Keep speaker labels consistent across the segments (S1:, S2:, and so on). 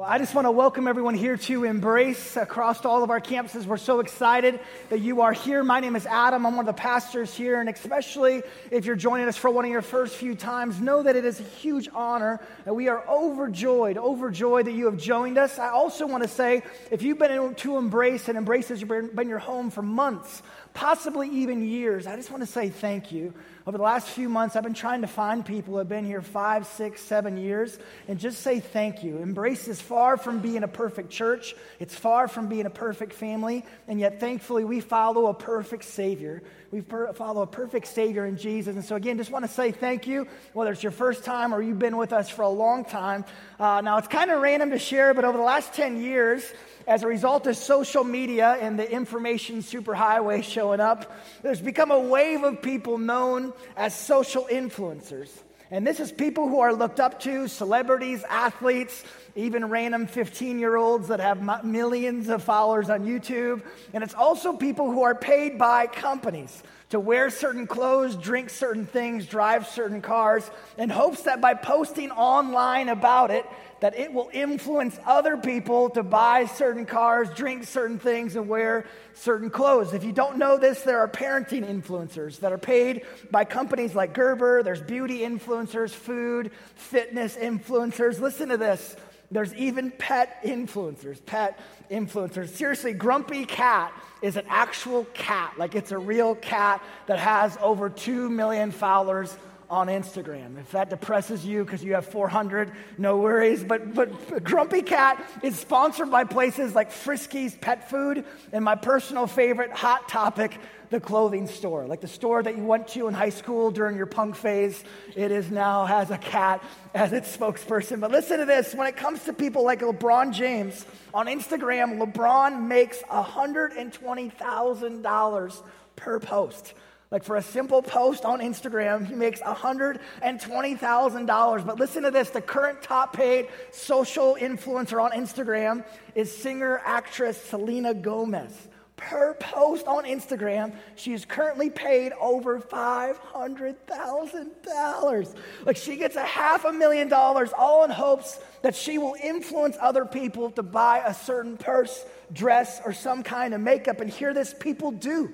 S1: Well, I just want to welcome everyone here to Embrace across all of our campuses. We're so excited that you are here. My name is Adam. I'm one of the pastors here. And especially if you're joining us for one of your first few times, know that it is a huge honor and we are overjoyed, overjoyed that you have joined us. I also want to say if you've been to Embrace and Embrace has been your home for months, possibly even years, I just want to say thank you. Over the last few months, I've been trying to find people who have been here five, six, seven years and just say thank you. Embrace is far from being a perfect church, it's far from being a perfect family, and yet thankfully we follow a perfect Savior. We follow a perfect Savior in Jesus. And so, again, just want to say thank you, whether it's your first time or you've been with us for a long time. Uh, now, it's kind of random to share, but over the last 10 years, as a result of social media and the information superhighway showing up, there's become a wave of people known as social influencers. And this is people who are looked up to celebrities, athletes, even random 15 year olds that have millions of followers on YouTube. And it's also people who are paid by companies to wear certain clothes, drink certain things, drive certain cars, in hopes that by posting online about it, that it will influence other people to buy certain cars, drink certain things, and wear certain clothes. If you don't know this, there are parenting influencers that are paid by companies like Gerber. There's beauty influencers, food, fitness influencers. Listen to this. There's even pet influencers, pet influencers. Seriously, Grumpy Cat is an actual cat. Like it's a real cat that has over 2 million followers on Instagram. If that depresses you because you have 400, no worries. But, but Grumpy Cat is sponsored by places like Friskies Pet Food and my personal favorite, Hot Topic, the clothing store. Like the store that you went to in high school during your punk phase. It is now has a cat as its spokesperson. But listen to this when it comes to people like LeBron James, on Instagram, LeBron makes $120,000 per post. Like for a simple post on Instagram, he makes $120,000. But listen to this the current top paid social influencer on Instagram is singer actress Selena Gomez. Per post on Instagram, she is currently paid over $500,000. Like she gets a half a million dollars all in hopes that she will influence other people to buy a certain purse, dress, or some kind of makeup. And hear this people do.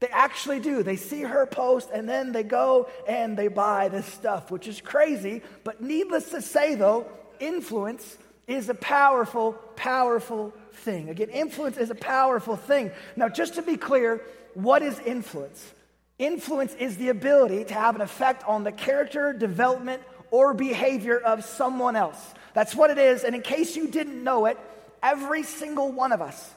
S1: They actually do. They see her post and then they go and they buy this stuff, which is crazy. But needless to say, though, influence is a powerful, powerful thing. Again, influence is a powerful thing. Now, just to be clear, what is influence? Influence is the ability to have an effect on the character, development, or behavior of someone else. That's what it is. And in case you didn't know it, every single one of us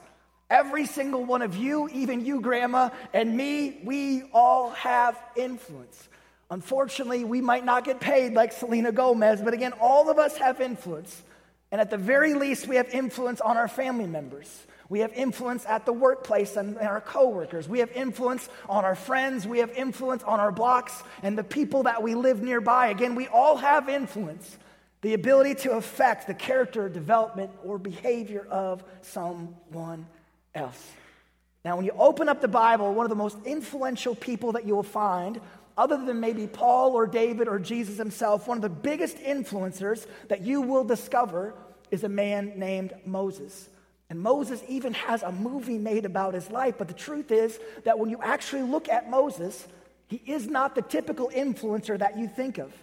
S1: Every single one of you, even you, Grandma, and me, we all have influence. Unfortunately, we might not get paid like Selena Gomez, but again, all of us have influence. And at the very least, we have influence on our family members. We have influence at the workplace and our coworkers. We have influence on our friends. We have influence on our blocks and the people that we live nearby. Again, we all have influence. The ability to affect the character, development, or behavior of someone else. Now, when you open up the Bible, one of the most influential people that you will find, other than maybe Paul or David or Jesus himself, one of the biggest influencers that you will discover is a man named Moses. And Moses even has a movie made about his life. But the truth is that when you actually look at Moses, he is not the typical influencer that you think of.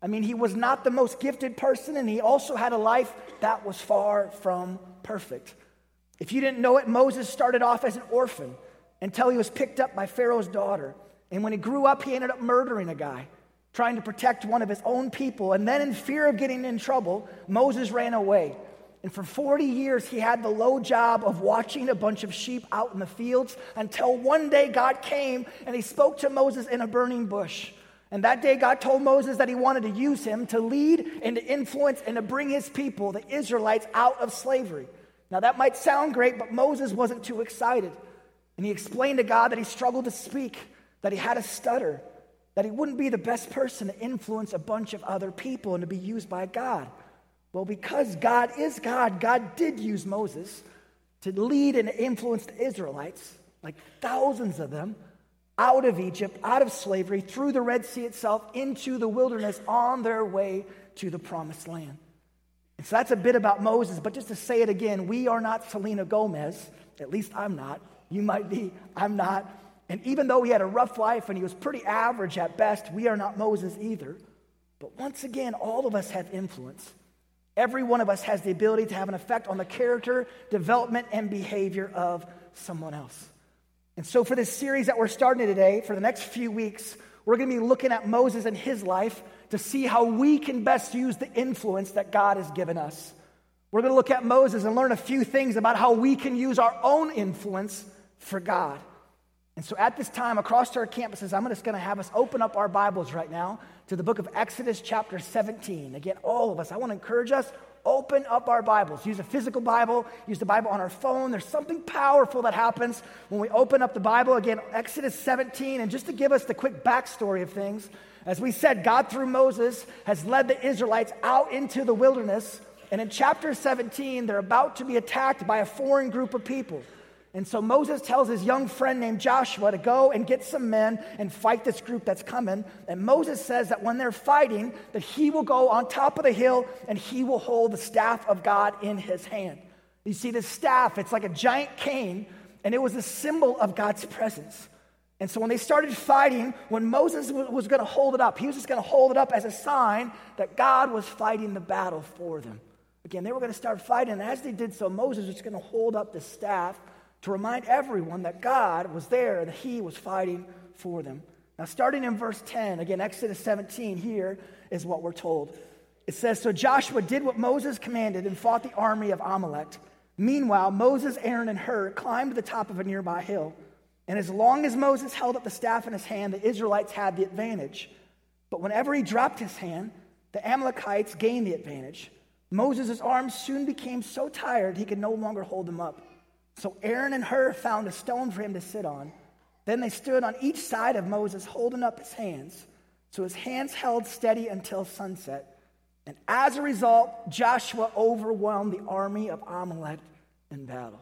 S1: I mean, he was not the most gifted person, and he also had a life that was far from perfect. If you didn't know it, Moses started off as an orphan until he was picked up by Pharaoh's daughter. And when he grew up, he ended up murdering a guy, trying to protect one of his own people. And then, in fear of getting in trouble, Moses ran away. And for 40 years, he had the low job of watching a bunch of sheep out in the fields until one day God came and he spoke to Moses in a burning bush. And that day, God told Moses that he wanted to use him to lead and to influence and to bring his people, the Israelites, out of slavery. Now, that might sound great, but Moses wasn't too excited. And he explained to God that he struggled to speak, that he had a stutter, that he wouldn't be the best person to influence a bunch of other people and to be used by God. Well, because God is God, God did use Moses to lead and influence the Israelites, like thousands of them, out of Egypt, out of slavery, through the Red Sea itself, into the wilderness on their way to the promised land. And so that's a bit about Moses, but just to say it again, we are not Selena Gomez. At least I'm not. You might be, I'm not. And even though he had a rough life and he was pretty average at best, we are not Moses either. But once again, all of us have influence. Every one of us has the ability to have an effect on the character, development, and behavior of someone else. And so, for this series that we're starting today, for the next few weeks, we're going to be looking at Moses and his life to see how we can best use the influence that God has given us. We're going to look at Moses and learn a few things about how we can use our own influence for God. And so, at this time, across our campuses, I'm just going to have us open up our Bibles right now to the book of Exodus, chapter 17. Again, all of us, I want to encourage us open up our Bibles. Use a physical Bible, use the Bible on our phone. There's something powerful that happens when we open up the Bible. Again, Exodus 17. And just to give us the quick backstory of things, as we said, God through Moses has led the Israelites out into the wilderness. And in chapter 17, they're about to be attacked by a foreign group of people. And so Moses tells his young friend named Joshua to go and get some men and fight this group that's coming. And Moses says that when they're fighting, that he will go on top of the hill and he will hold the staff of God in his hand. You see this staff, it's like a giant cane, and it was a symbol of God's presence. And so when they started fighting, when Moses was going to hold it up, he was just going to hold it up as a sign that God was fighting the battle for them. Again, they were going to start fighting, and as they did so, Moses was going to hold up the staff to remind everyone that God was there, that He was fighting for them. Now, starting in verse 10, again, Exodus 17, here is what we're told. It says So Joshua did what Moses commanded and fought the army of Amalek. Meanwhile, Moses, Aaron, and Hur climbed the top of a nearby hill. And as long as Moses held up the staff in his hand, the Israelites had the advantage. But whenever he dropped his hand, the Amalekites gained the advantage. Moses' arms soon became so tired he could no longer hold them up. So Aaron and Hur found a stone for him to sit on. Then they stood on each side of Moses, holding up his hands. So his hands held steady until sunset. And as a result, Joshua overwhelmed the army of Amalek in battle.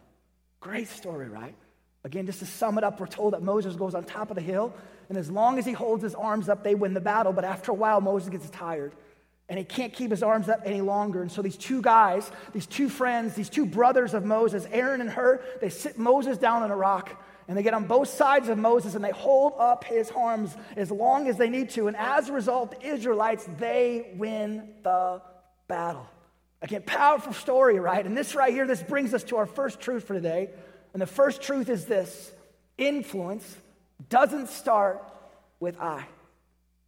S1: Great story, right? Again, just to sum it up, we're told that Moses goes on top of the hill, and as long as he holds his arms up, they win the battle. But after a while, Moses gets tired and he can't keep his arms up any longer. And so these two guys, these two friends, these two brothers of Moses, Aaron and Hur, they sit Moses down on a rock and they get on both sides of Moses and they hold up his arms as long as they need to. And as a result, the Israelites, they win the battle. Again, powerful story, right? And this right here, this brings us to our first truth for today. And the first truth is this influence doesn't start with I.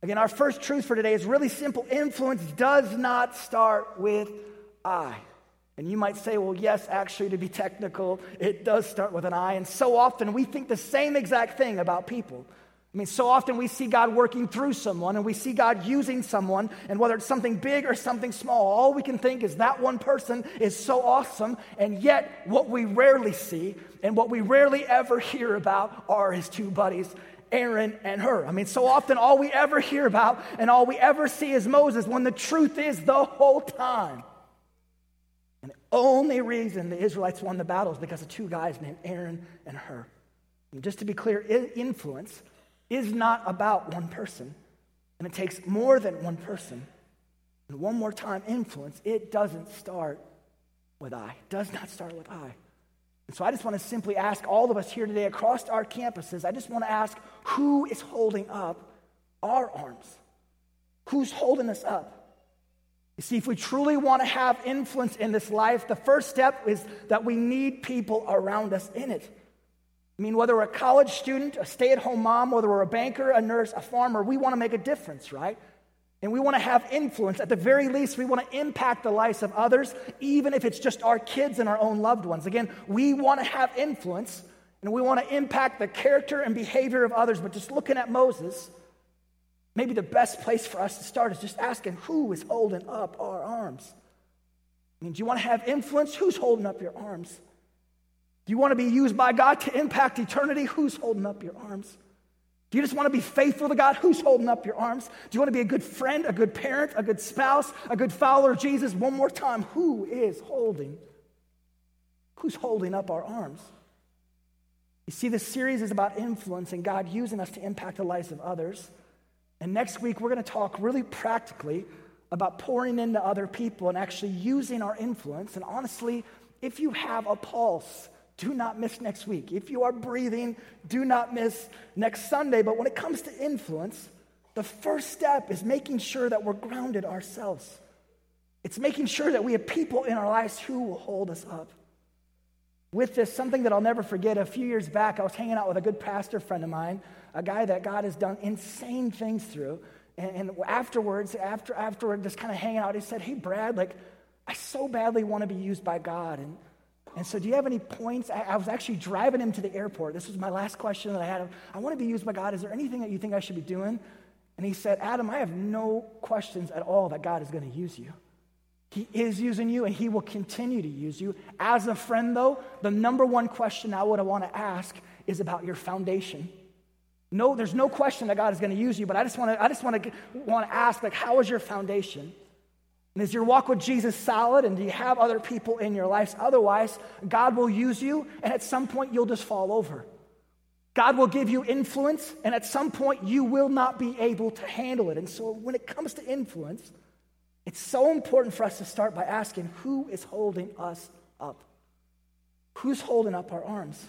S1: Again, our first truth for today is really simple. Influence does not start with I. And you might say, well, yes, actually, to be technical, it does start with an I. And so often we think the same exact thing about people. I mean, so often we see God working through someone and we see God using someone, and whether it's something big or something small, all we can think is that one person is so awesome. And yet, what we rarely see and what we rarely ever hear about are his two buddies Aaron and Hur. I mean, so often all we ever hear about and all we ever see is Moses when the truth is the whole time. And the only reason the Israelites won the battle is because of two guys named Aaron and Hur. And just to be clear, influence is not about one person, and it takes more than one person. And one more time, influence, it doesn't start with I. It does not start with I. So I just want to simply ask all of us here today across our campuses, I just want to ask who is holding up our arms? Who's holding us up? You see, if we truly want to have influence in this life, the first step is that we need people around us in it. I mean, whether we're a college student, a stay at home mom, whether we're a banker, a nurse, a farmer, we want to make a difference, right? And we want to have influence. At the very least, we want to impact the lives of others, even if it's just our kids and our own loved ones. Again, we want to have influence and we want to impact the character and behavior of others. But just looking at Moses, maybe the best place for us to start is just asking who is holding up our arms? I mean, do you want to have influence? Who's holding up your arms? Do you want to be used by God to impact eternity? Who's holding up your arms? Do you just want to be faithful to God? Who's holding up your arms? Do you want to be a good friend, a good parent, a good spouse, a good follower of Jesus? One more time, who is holding? Who's holding up our arms? You see, this series is about influence and God using us to impact the lives of others. And next week, we're going to talk really practically about pouring into other people and actually using our influence. And honestly, if you have a pulse, do not miss next week. If you are breathing, do not miss next Sunday. But when it comes to influence, the first step is making sure that we're grounded ourselves. It's making sure that we have people in our lives who will hold us up. With this, something that I'll never forget, a few years back, I was hanging out with a good pastor friend of mine, a guy that God has done insane things through. And, and afterwards, after afterward, just kind of hanging out, he said, Hey, Brad, like, I so badly want to be used by God. And and so, do you have any points? I, I, was actually driving him to the airport. This was my last question that I had. I want to be used by God. Is there anything that you think I should be doing? And he said, Adam, I have no questions at all that God is going to use you. He is using you and he will continue to use you. As a friend, though, the number one question I would want to ask is about your foundation. No, there's no question that God is going to use you, but I just want to, I just want to, want to ask, like, how is your foundation? And is your walk with Jesus solid? And do you have other people in your lives? Otherwise, God will use you, and at some point, you'll just fall over. God will give you influence, and at some point, you will not be able to handle it. And so, when it comes to influence, it's so important for us to start by asking who is holding us up? Who's holding up our arms?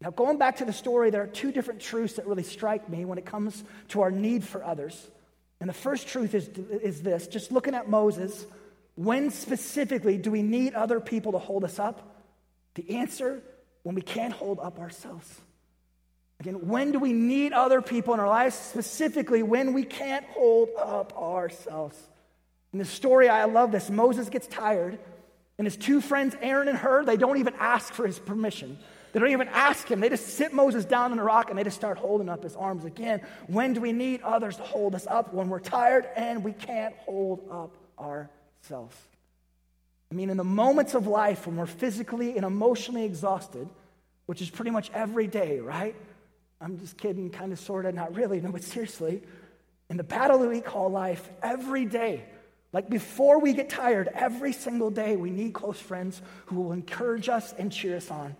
S1: Now, going back to the story, there are two different truths that really strike me when it comes to our need for others. And the first truth is, is this just looking at Moses, when specifically do we need other people to hold us up? The answer when we can't hold up ourselves. Again, when do we need other people in our lives? Specifically, when we can't hold up ourselves. In the story, I love this. Moses gets tired, and his two friends, Aaron and Hur, they don't even ask for his permission. They don't even ask him. They just sit Moses down on a rock and they just start holding up his arms again. When do we need others to hold us up? When we're tired and we can't hold up ourselves. I mean, in the moments of life when we're physically and emotionally exhausted, which is pretty much every day, right? I'm just kidding, kind of, sort of, not really, no, but seriously. In the battle that we call life, every day, like before we get tired, every single day, we need close friends who will encourage us and cheer us on.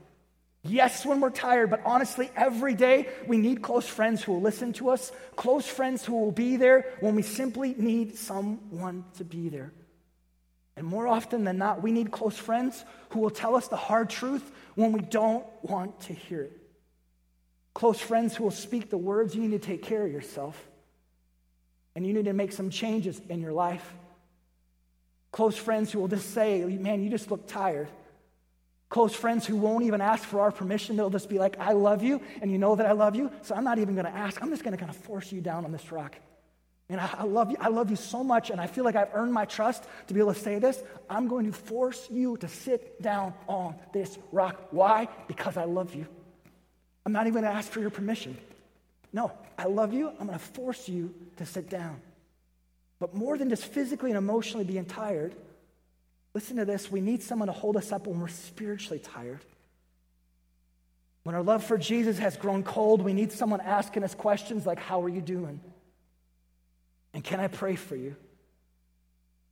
S1: Yes, when we're tired, but honestly, every day we need close friends who will listen to us, close friends who will be there when we simply need someone to be there. And more often than not, we need close friends who will tell us the hard truth when we don't want to hear it. Close friends who will speak the words you need to take care of yourself and you need to make some changes in your life. Close friends who will just say, Man, you just look tired. Close friends who won't even ask for our permission. They'll just be like, I love you, and you know that I love you, so I'm not even going to ask. I'm just going to kind of force you down on this rock. And I, I, love you. I love you so much, and I feel like I've earned my trust to be able to say this. I'm going to force you to sit down on this rock. Why? Because I love you. I'm not even going to ask for your permission. No, I love you. I'm going to force you to sit down. But more than just physically and emotionally being tired, Listen to this. We need someone to hold us up when we're spiritually tired. When our love for Jesus has grown cold, we need someone asking us questions like, How are you doing? And can I pray for you?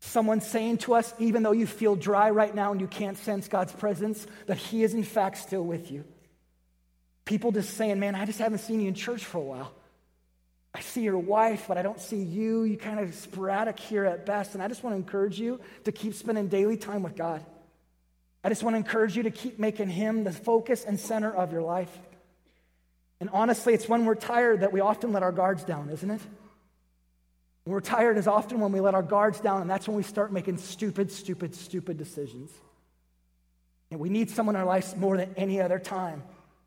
S1: Someone saying to us, even though you feel dry right now and you can't sense God's presence, that He is in fact still with you. People just saying, Man, I just haven't seen you in church for a while. I see your wife, but I don't see you. You kind of sporadic here at best. And I just want to encourage you to keep spending daily time with God. I just want to encourage you to keep making Him the focus and center of your life. And honestly, it's when we're tired that we often let our guards down, isn't it? When we're tired is often when we let our guards down, and that's when we start making stupid, stupid, stupid decisions. And we need someone in our lives more than any other time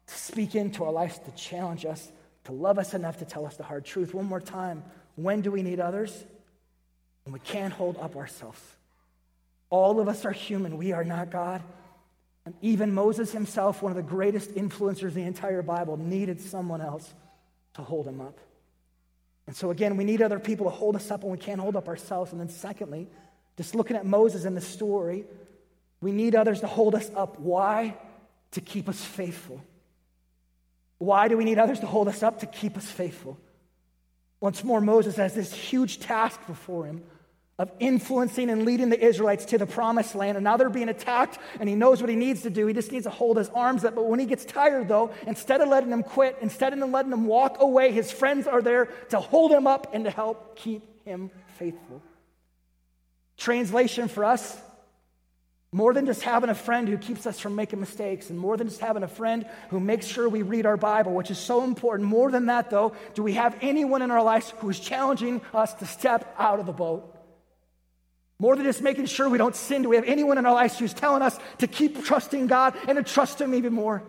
S1: to speak into our lives to challenge us to love us enough to tell us the hard truth. One more time. When do we need others? When we can't hold up ourselves. All of us are human. We are not God. And even Moses himself, one of the greatest influencers in the entire Bible, needed someone else to hold him up. And so, again, we need other people to hold us up when we can't hold up ourselves. And then, secondly, just looking at Moses in the story, we need others to hold us up. Why? To keep us faithful. Why do we need others to hold us up? To keep us faithful. Once more, Moses has this huge task before him of influencing and leading the Israelites to the promised land. And now they're being attacked, and he knows what he needs to do. He just needs to hold his arms up. But when he gets tired, though, instead of letting him quit, instead of letting him walk away, his friends are there to hold him up and to help keep him faithful. Translation for us more than just having a friend who keeps us from making mistakes, and more than just having a friend who makes sure we read our Bible, which is so important. More than that, though, do we have anyone in our lives who is challenging us to step out of the boat? More than just making sure we don't sin, do we have anyone in our lives who's telling us to keep trusting God and to trust Him even more?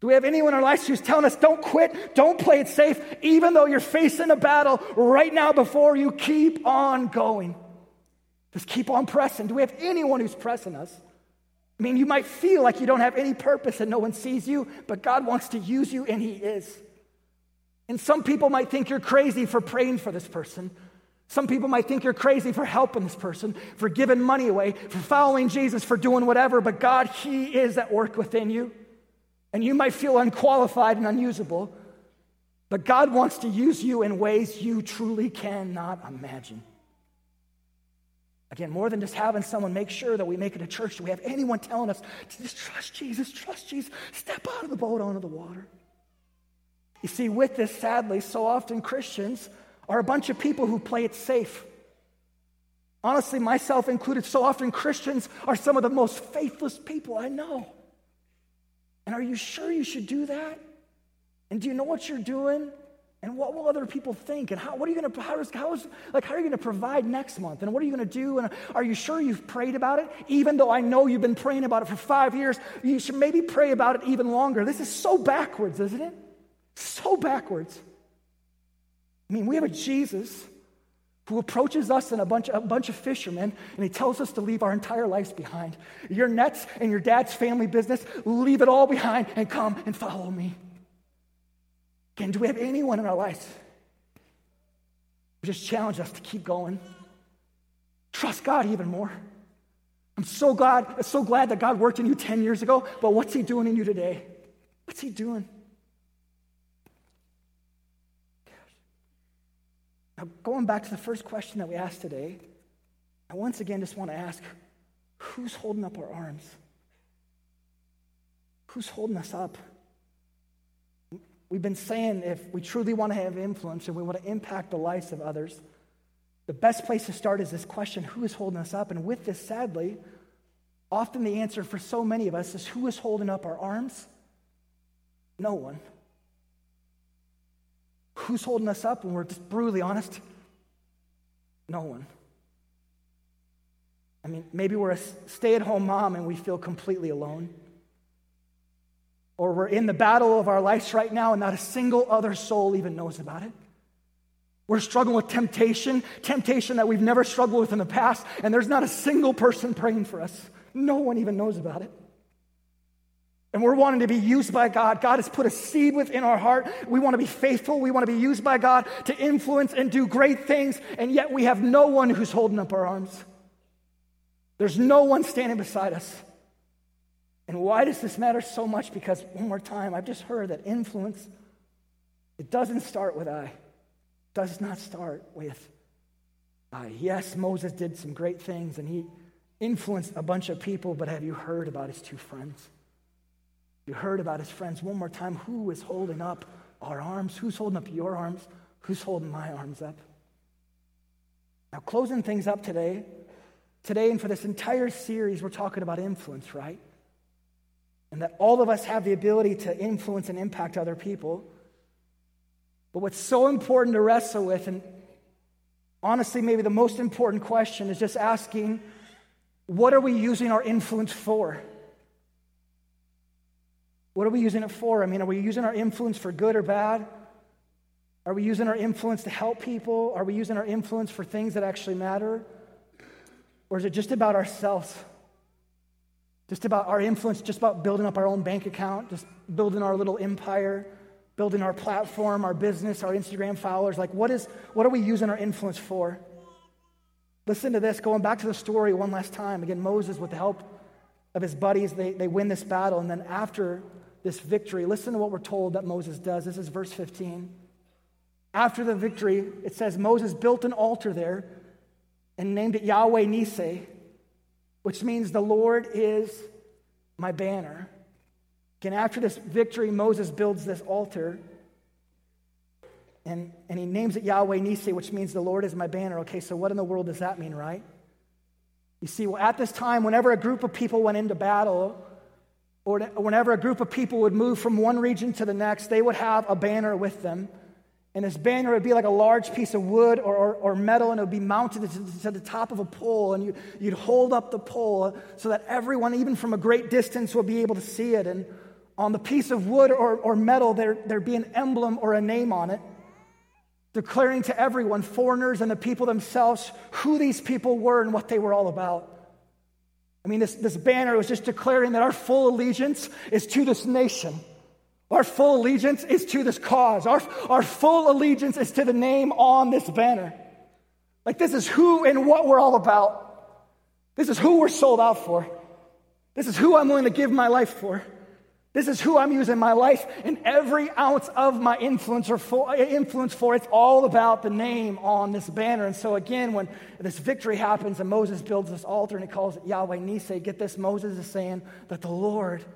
S1: Do we have anyone in our lives who's telling us, don't quit, don't play it safe, even though you're facing a battle right now before you, keep on going? Just keep on pressing. Do we have anyone who's pressing us? I mean, you might feel like you don't have any purpose and no one sees you, but God wants to use you and He is. And some people might think you're crazy for praying for this person. Some people might think you're crazy for helping this person, for giving money away, for following Jesus, for doing whatever, but God, He is at work within you. And you might feel unqualified and unusable, but God wants to use you in ways you truly cannot imagine. Again, more than just having someone make sure that we make it a church, do we have anyone telling us to just trust Jesus, trust Jesus, step out of the boat onto the water? You see, with this, sadly, so often Christians are a bunch of people who play it safe. Honestly, myself included, so often Christians are some of the most faithless people I know. And are you sure you should do that? And do you know what you're doing? And what will other people think? And how, what are you going to, how is, how is, like, how are you going to provide next month? And what are you going to do? And are you sure you've prayed about it? Even though I know you've been praying about it for five years, you should maybe pray about it even longer. This is so backwards, isn't it? So backwards. I mean, we have a Jesus who approaches us and a bunch, a bunch of fishermen, and he tells us to leave our entire lives behind. Your nets and your dad's family business, leave it all behind and come and follow me. Again, do we have anyone in our lives who just challenge us to keep going? Trust God even more. I'm so glad, so glad that God worked in you 10 years ago, but what's He doing in you today? What's He doing? Now, going back to the first question that we asked today, I once again just want to ask who's holding up our arms? Who's holding us up? We've been saying if we truly want to have influence and we want to impact the lives of others, the best place to start is this question who is holding us up? And with this, sadly, often the answer for so many of us is who is holding up our arms? No one. Who's holding us up when we're just brutally honest? No one. I mean, maybe we're a stay at home mom and we feel completely alone. Or we're in the battle of our lives right now and not a single other soul even knows about it. We're struggling with temptation, temptation that we've never struggled with in the past, and there's not a single person praying for us. No one even knows about it. And we're wanting to be used by God. God has put a seed within our heart. We want to be faithful. We want to be used by God to influence and do great things, and yet we have no one who's holding up our arms. There's no one standing beside us. And why does this matter so much? Because, one more time, I've just heard that influence, it doesn't start with I. Does not start with I. Yes, Moses did some great things and he influenced a bunch of people, but have you heard about his two friends? You heard about his friends one more time. Who is holding up our arms? Who's holding up your arms? Who's holding my arms up? Now, closing things up today, today and for this entire series, we're talking about influence, right? And that all of us have the ability to influence and impact other people. But what's so important to wrestle with, and honestly, maybe the most important question, is just asking what are we using our influence for? What are we using it for? I mean, are we using our influence for good or bad? Are we using our influence to help people? Are we using our influence for things that actually matter? Or is it just about ourselves? Just about our influence, just about building up our own bank account, just building our little empire, building our platform, our business, our Instagram followers. Like, what, is, what are we using our influence for? Listen to this, going back to the story one last time. Again, Moses, with the help of his buddies, they, they win this battle. And then after this victory, listen to what we're told that Moses does. This is verse 15. After the victory, it says Moses built an altar there and named it Yahweh Nissi which means the Lord is my banner. And after this victory, Moses builds this altar and, and he names it Yahweh Nissi, which means the Lord is my banner. Okay, so what in the world does that mean, right? You see, well, at this time, whenever a group of people went into battle, or whenever a group of people would move from one region to the next, they would have a banner with them. And this banner would be like a large piece of wood or, or, or metal, and it would be mounted to, to, the top of a pole. And you, you'd hold up the pole so that everyone, even from a great distance, would be able to see it. And on the piece of wood or, or metal, there, there'd be an emblem or a name on it, declaring to everyone, foreigners and the people themselves, who these people were and what they were all about. I mean, this, this banner was just declaring that our full allegiance is to this nation. Our full allegiance is to this cause. Our, our full allegiance is to the name on this banner. Like, this is who and what we're all about. This is who we're sold out for. This is who I'm willing to give my life for. This is who I'm using my life and every ounce of my influence or for, uh, influence for. It's all about the name on this banner. And so again, when this victory happens and Moses builds this altar and he calls it Yahweh Nissi, get this, Moses is saying that the Lord,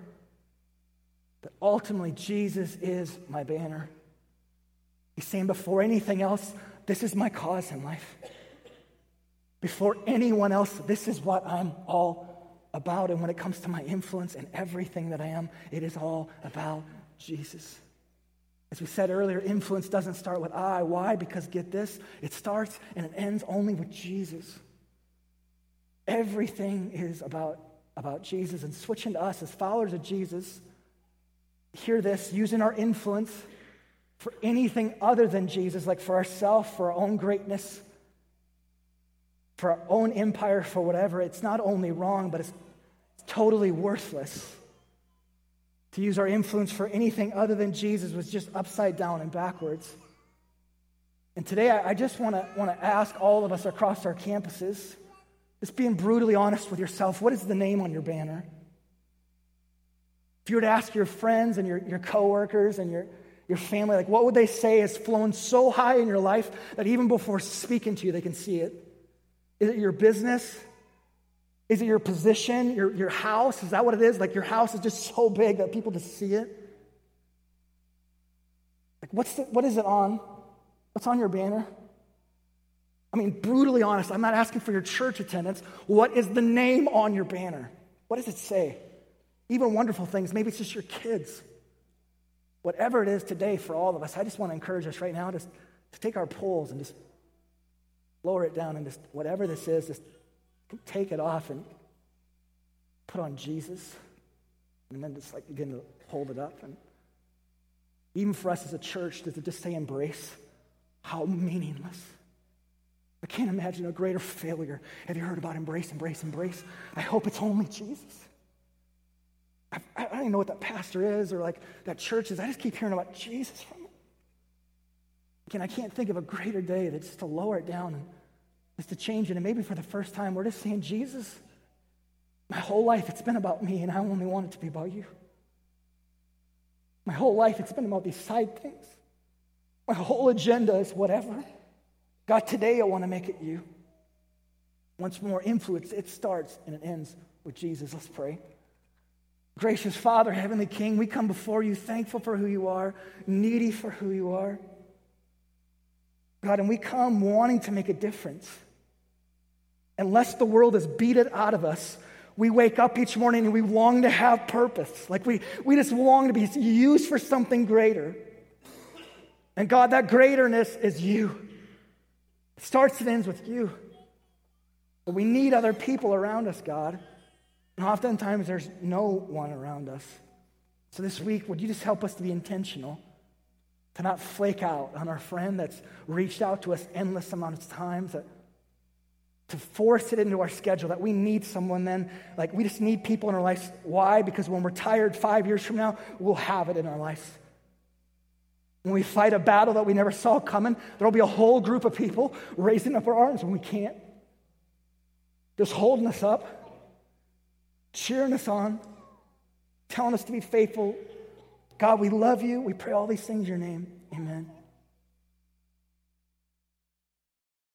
S1: that ultimately Jesus is my banner. He's saying before anything else, this is my cause in life. Before anyone else, this is what I'm all about. And when it comes to my influence and everything that I am, it is all about Jesus. As we said earlier, influence doesn't start with I. Why? Because get this, it starts and it ends only with Jesus. Everything is about, about Jesus. And switching to us as followers of Jesus, hear this, using our influence for anything other than Jesus, like for ourselves, for our own greatness, for our own empire, for whatever, it's not only wrong, but it's totally worthless. To use our influence for anything other than Jesus was just upside down and backwards. And today, I just want to want to ask all of us across our campuses, just being brutally honest with yourself, what is the name on your banner? If you were to ask your friends and your, your coworkers and your, your family, like what would they say has flown so high in your life that even before speaking to you, they can see it? Is it your business? Is it your position, your, your house? Is that what it is? Like your house is just so big that people just see it? Like what's the, what is it on? What's on your banner? I mean, brutally honest, I'm not asking for your church attendance. What is the name on your banner? What does it say? Even wonderful things. Maybe it's just your kids. Whatever it is today for all of us, I just want to encourage us right now just to take our poles and just lower it down and just whatever this is, just take it off and put on Jesus. And then just like begin to hold it up. And even for us as a church, does it just say embrace? How meaningless. I can't imagine a greater failure. Have you heard about embrace, embrace, embrace? I hope it's only Jesus. I, I don't even know what that pastor is or like that church is. I just keep hearing about Jesus. Again, I can't think of a greater day than just to lower it down and is to change it. And maybe for the first time, we're just saying, Jesus, my whole life it's been about me, and I only want it to be about you. My whole life it's been about these side things. My whole agenda is whatever. God, today I want to make it you. Once more, influence, it starts and it ends with Jesus. Let's pray. Gracious Father, Heavenly King, we come before you thankful for who you are, needy for who you are. God, and we come wanting to make a difference unless the world has beat it out of us, we wake up each morning and we long to have purpose. Like we, we just long to be used for something greater. And God, that greaterness is you. It starts and ends with you. But we need other people around us, God. And oftentimes there's no one around us. So this week, would you just help us to be intentional? To not flake out on our friend that's reached out to us endless amounts of times, that to force it into our schedule that we need someone then? Like we just need people in our lives. Why? Because when we're tired five years from now we'll have it in our lives. When we fight a battle that we never saw coming there'll be a whole group of people raising up our arms when we can't. Just holding us up cheering us on telling us to be faithful. God we love you. We pray all these things in your name. Amen